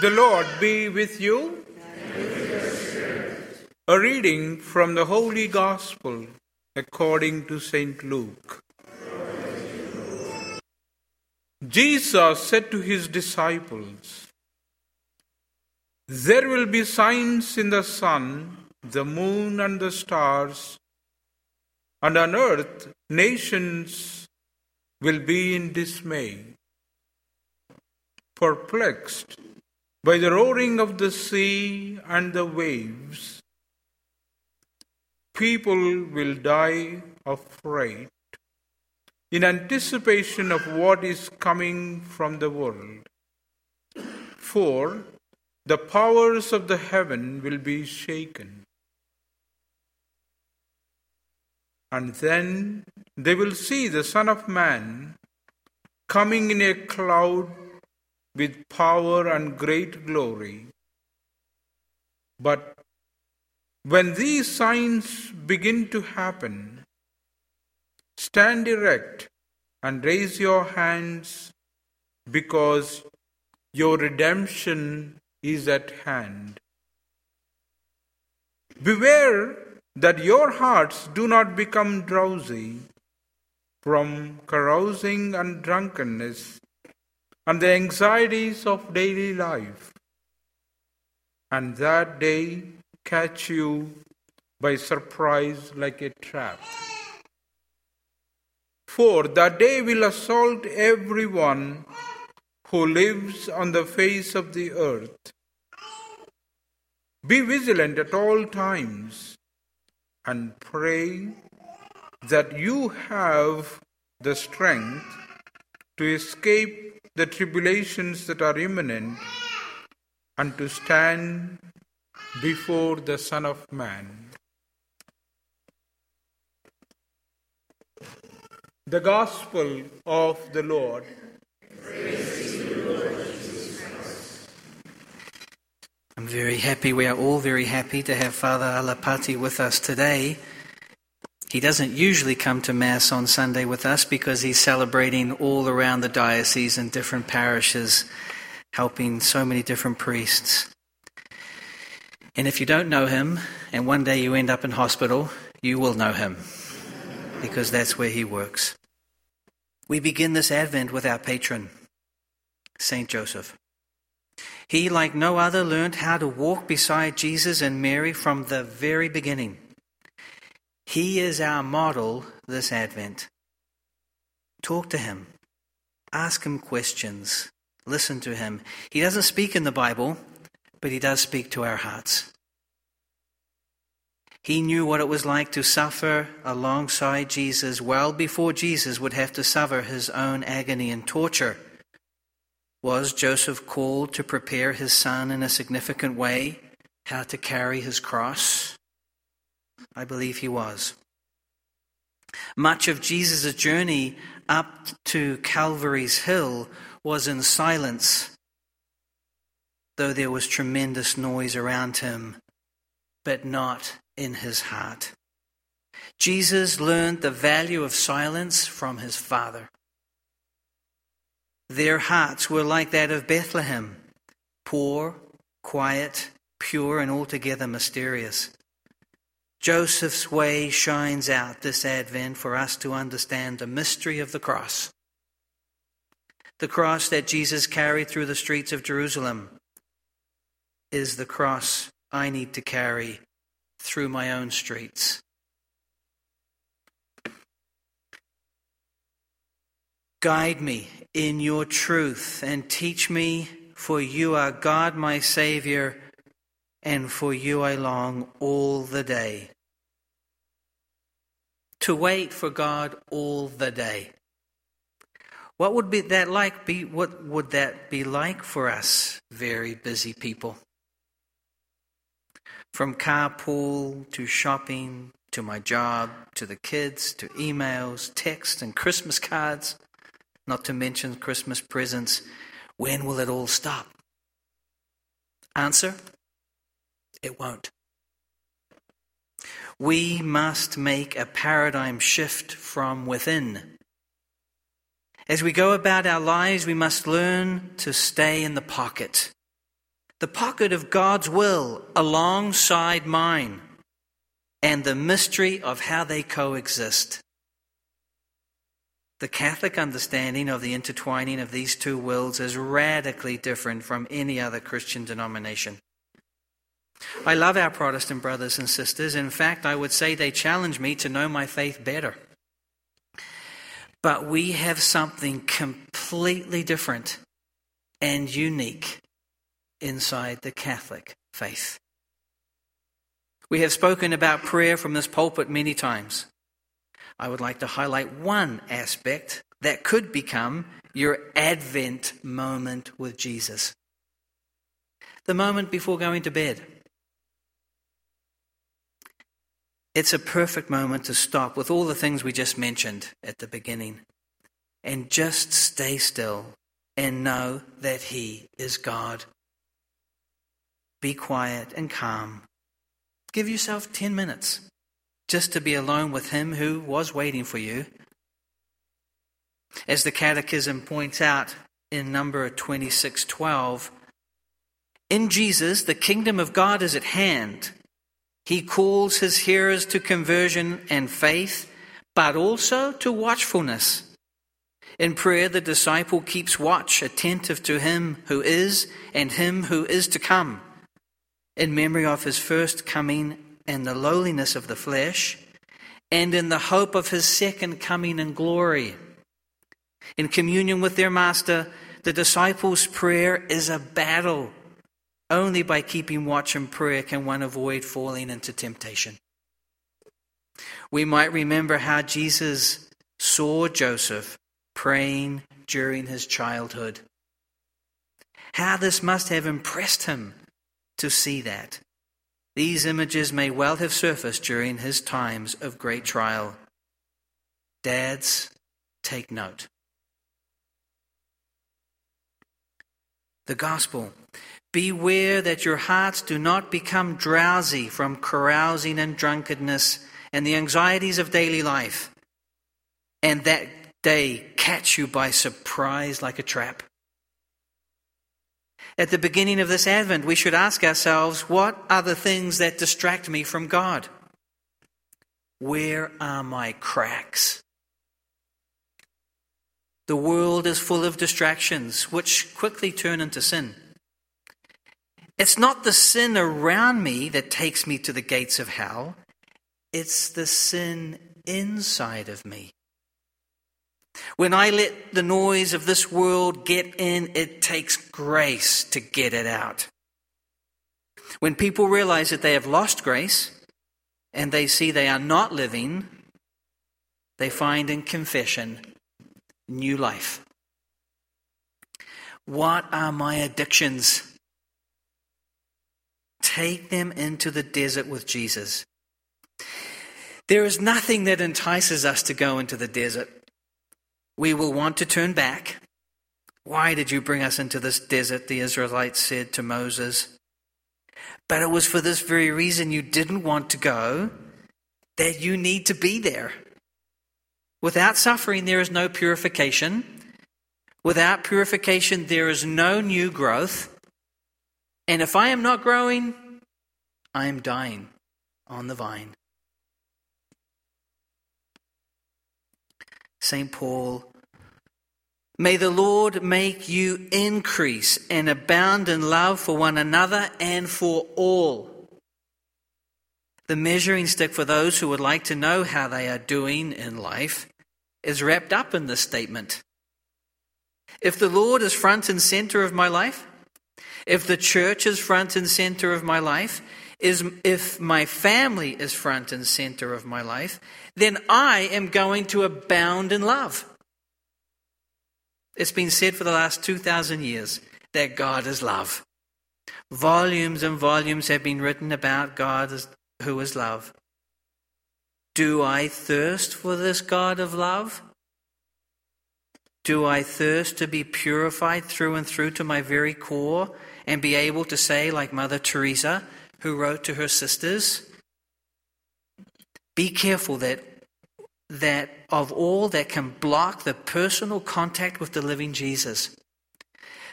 The Lord be with you. A reading from the Holy Gospel according to St. Luke. Jesus said to his disciples, There will be signs in the sun, the moon, and the stars, and on earth nations will be in dismay, perplexed by the roaring of the sea and the waves. People will die of fright in anticipation of what is coming from the world. For the powers of the heaven will be shaken. And then they will see the Son of Man coming in a cloud with power and great glory. But when these signs begin to happen, stand erect and raise your hands because your redemption is at hand. Beware that your hearts do not become drowsy from carousing and drunkenness and the anxieties of daily life, and that day catch you by surprise like a trap. For that day will assault everyone who lives on the face of the earth. Be vigilant at all times and pray that you have the strength to escape the tribulations that are imminent and to stand before the Son of Man. The Gospel of the Lord. I'm very happy, we are all very happy to have Father Alapati with us today. He doesn't usually come to Mass on Sunday with us because he's celebrating all around the diocese in different parishes, helping so many different priests. And if you don't know him, and one day you end up in hospital, you will know him because that's where he works. We begin this Advent with our patron, Saint Joseph. He, like no other, learned how to walk beside Jesus and Mary from the very beginning. He is our model this Advent. Talk to him, ask him questions, listen to him. He doesn't speak in the Bible, but he does speak to our hearts. He knew what it was like to suffer alongside Jesus well before Jesus would have to suffer his own agony and torture. Was Joseph called to prepare his son in a significant way how to carry his cross? I believe he was. Much of Jesus' journey up to Calvary's Hill was in silence, though there was tremendous noise around him, but not in his heart. Jesus learned the value of silence from his Father. Their hearts were like that of Bethlehem poor, quiet, pure, and altogether mysterious. Joseph's way shines out this Advent for us to understand the mystery of the cross. The cross that Jesus carried through the streets of Jerusalem is the cross I need to carry through my own streets. Guide me in your truth and teach me, for you are God my Saviour, and for you I long all the day. To wait for God all the day. What would be that like be what would that be like for us very busy people? From carpool to shopping to my job to the kids to emails, texts and Christmas cards not to mention Christmas presents. When will it all stop? Answer It won't. We must make a paradigm shift from within. As we go about our lives, we must learn to stay in the pocket the pocket of God's will alongside mine, and the mystery of how they coexist. The Catholic understanding of the intertwining of these two wills is radically different from any other Christian denomination. I love our Protestant brothers and sisters. In fact, I would say they challenge me to know my faith better. But we have something completely different and unique inside the Catholic faith. We have spoken about prayer from this pulpit many times. I would like to highlight one aspect that could become your Advent moment with Jesus. The moment before going to bed. It's a perfect moment to stop with all the things we just mentioned at the beginning and just stay still and know that He is God. Be quiet and calm. Give yourself 10 minutes just to be alone with Him who was waiting for you. As the Catechism points out in number 2612, in Jesus, the kingdom of God is at hand. He calls his hearers to conversion and faith, but also to watchfulness. In prayer, the disciple keeps watch, attentive to him who is and him who is to come. In memory of his first coming and the lowliness of the flesh, and in the hope of his second coming in glory. In communion with their master, the disciples' prayer is a battle only by keeping watch and prayer can one avoid falling into temptation. We might remember how Jesus saw Joseph praying during his childhood. How this must have impressed him to see that. These images may well have surfaced during his times of great trial. Dads, take note. The gospel Beware that your hearts do not become drowsy from carousing and drunkenness and the anxieties of daily life, and that day catch you by surprise like a trap. At the beginning of this Advent, we should ask ourselves what are the things that distract me from God? Where are my cracks? The world is full of distractions which quickly turn into sin. It's not the sin around me that takes me to the gates of hell, it's the sin inside of me. When I let the noise of this world get in, it takes grace to get it out. When people realize that they have lost grace and they see they are not living, they find in confession new life. What are my addictions? Take them into the desert with Jesus. There is nothing that entices us to go into the desert. We will want to turn back. Why did you bring us into this desert? The Israelites said to Moses. But it was for this very reason you didn't want to go, that you need to be there. Without suffering, there is no purification. Without purification, there is no new growth. And if I am not growing, I am dying on the vine. St. Paul, may the Lord make you increase and abound in love for one another and for all. The measuring stick for those who would like to know how they are doing in life is wrapped up in this statement. If the Lord is front and center of my life, if the church is front and center of my life, is if my family is front and center of my life, then I am going to abound in love. It's been said for the last 2,000 years that God is love. Volumes and volumes have been written about God as, who is love. Do I thirst for this God of love? Do I thirst to be purified through and through to my very core and be able to say, like Mother Teresa, who wrote to her sisters, be careful that, that of all that can block the personal contact with the living Jesus,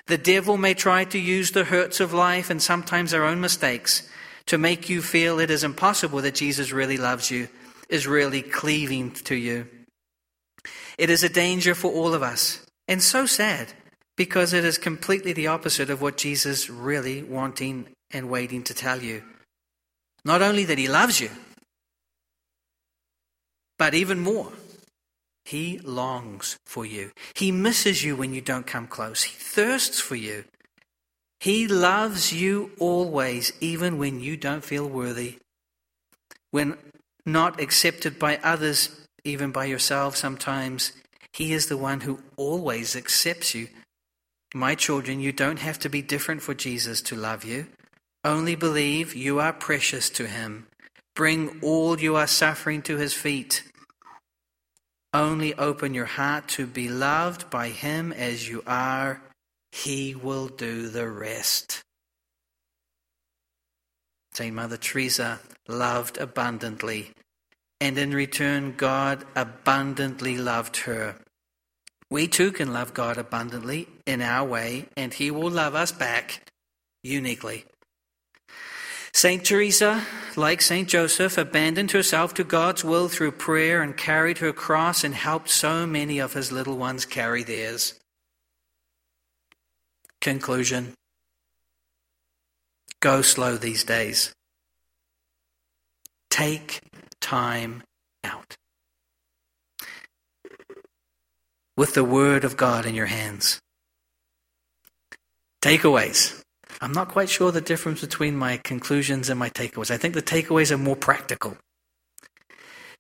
The devil may try to use the hurts of life and sometimes our own mistakes to make you feel it is impossible that Jesus really loves you, is really cleaving to you. It is a danger for all of us, and so sad, because it is completely the opposite of what Jesus really wanting and waiting to tell you. Not only that he loves you, but even more, he longs for you. He misses you when you don't come close. He thirsts for you. He loves you always, even when you don't feel worthy. When not accepted by others, even by yourself sometimes, He is the one who always accepts you. My children, you don't have to be different for Jesus to love you. Only believe you are precious to Him. Bring all you are suffering to His feet. Only open your heart to be loved by Him as you are. He will do the rest. St. Mother Teresa loved abundantly, and in return, God abundantly loved her. We too can love God abundantly in our way, and He will love us back uniquely. St. Teresa, like St. Joseph, abandoned herself to God's will through prayer and carried her cross and helped so many of his little ones carry theirs. Conclusion Go slow these days. Take time out. With the Word of God in your hands. Takeaways. I'm not quite sure the difference between my conclusions and my takeaways. I think the takeaways are more practical.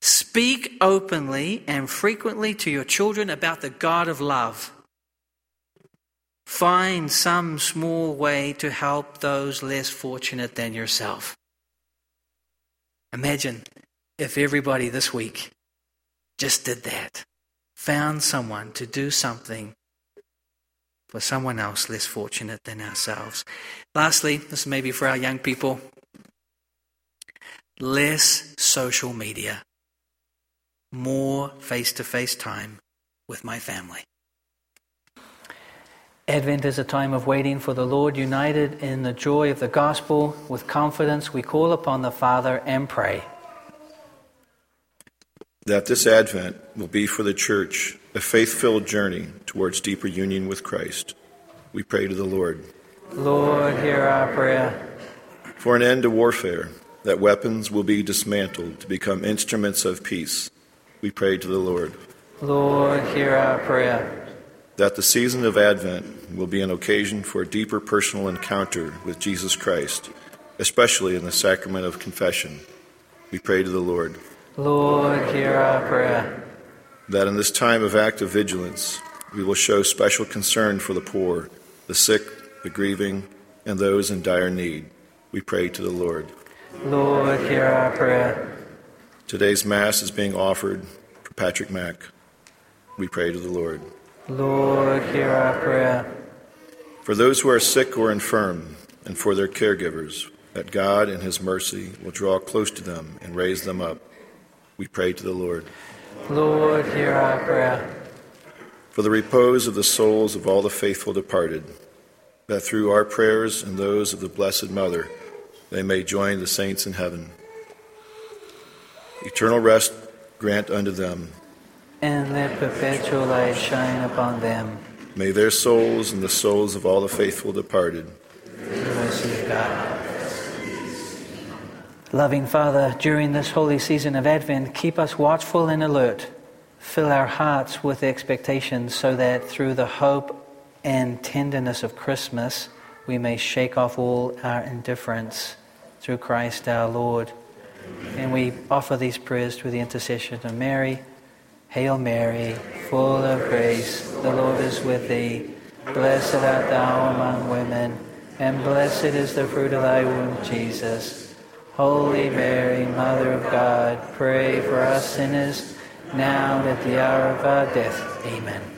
Speak openly and frequently to your children about the God of love. Find some small way to help those less fortunate than yourself. Imagine if everybody this week just did that, found someone to do something for someone else less fortunate than ourselves. Lastly, this may be for our young people less social media, more face to face time with my family. Advent is a time of waiting for the Lord, united in the joy of the gospel. With confidence, we call upon the Father and pray. That this Advent will be for the Church a faith filled journey towards deeper union with Christ. We pray to the Lord. Lord, hear our prayer. For an end to warfare, that weapons will be dismantled to become instruments of peace. We pray to the Lord. Lord, hear our prayer. That the season of Advent will be an occasion for a deeper personal encounter with Jesus Christ, especially in the sacrament of confession. We pray to the Lord. Lord, hear our prayer that in this time of active vigilance, we will show special concern for the poor, the sick, the grieving, and those in dire need. We pray to the Lord. Lord, hear our prayer. Today's Mass is being offered for Patrick Mack. We pray to the Lord. Lord, hear our prayer. For those who are sick or infirm, and for their caregivers, that God in His mercy will draw close to them and raise them up. We pray to the Lord. Lord, hear our prayer. For the repose of the souls of all the faithful departed, that through our prayers and those of the Blessed Mother, they may join the saints in heaven. Eternal rest grant unto them. And let perpetual light shine upon them. May their souls and the souls of all the faithful departed. The mercy of God. Loving Father, during this holy season of Advent, keep us watchful and alert. Fill our hearts with expectations so that through the hope and tenderness of Christmas, we may shake off all our indifference through Christ our Lord. And we offer these prayers through the intercession of Mary. Hail Mary, full of grace, the Lord is with thee. Blessed art thou among women, and blessed is the fruit of thy womb, Jesus. Holy Mary, Mother of God, pray for us sinners, now and at the hour of our death. Amen.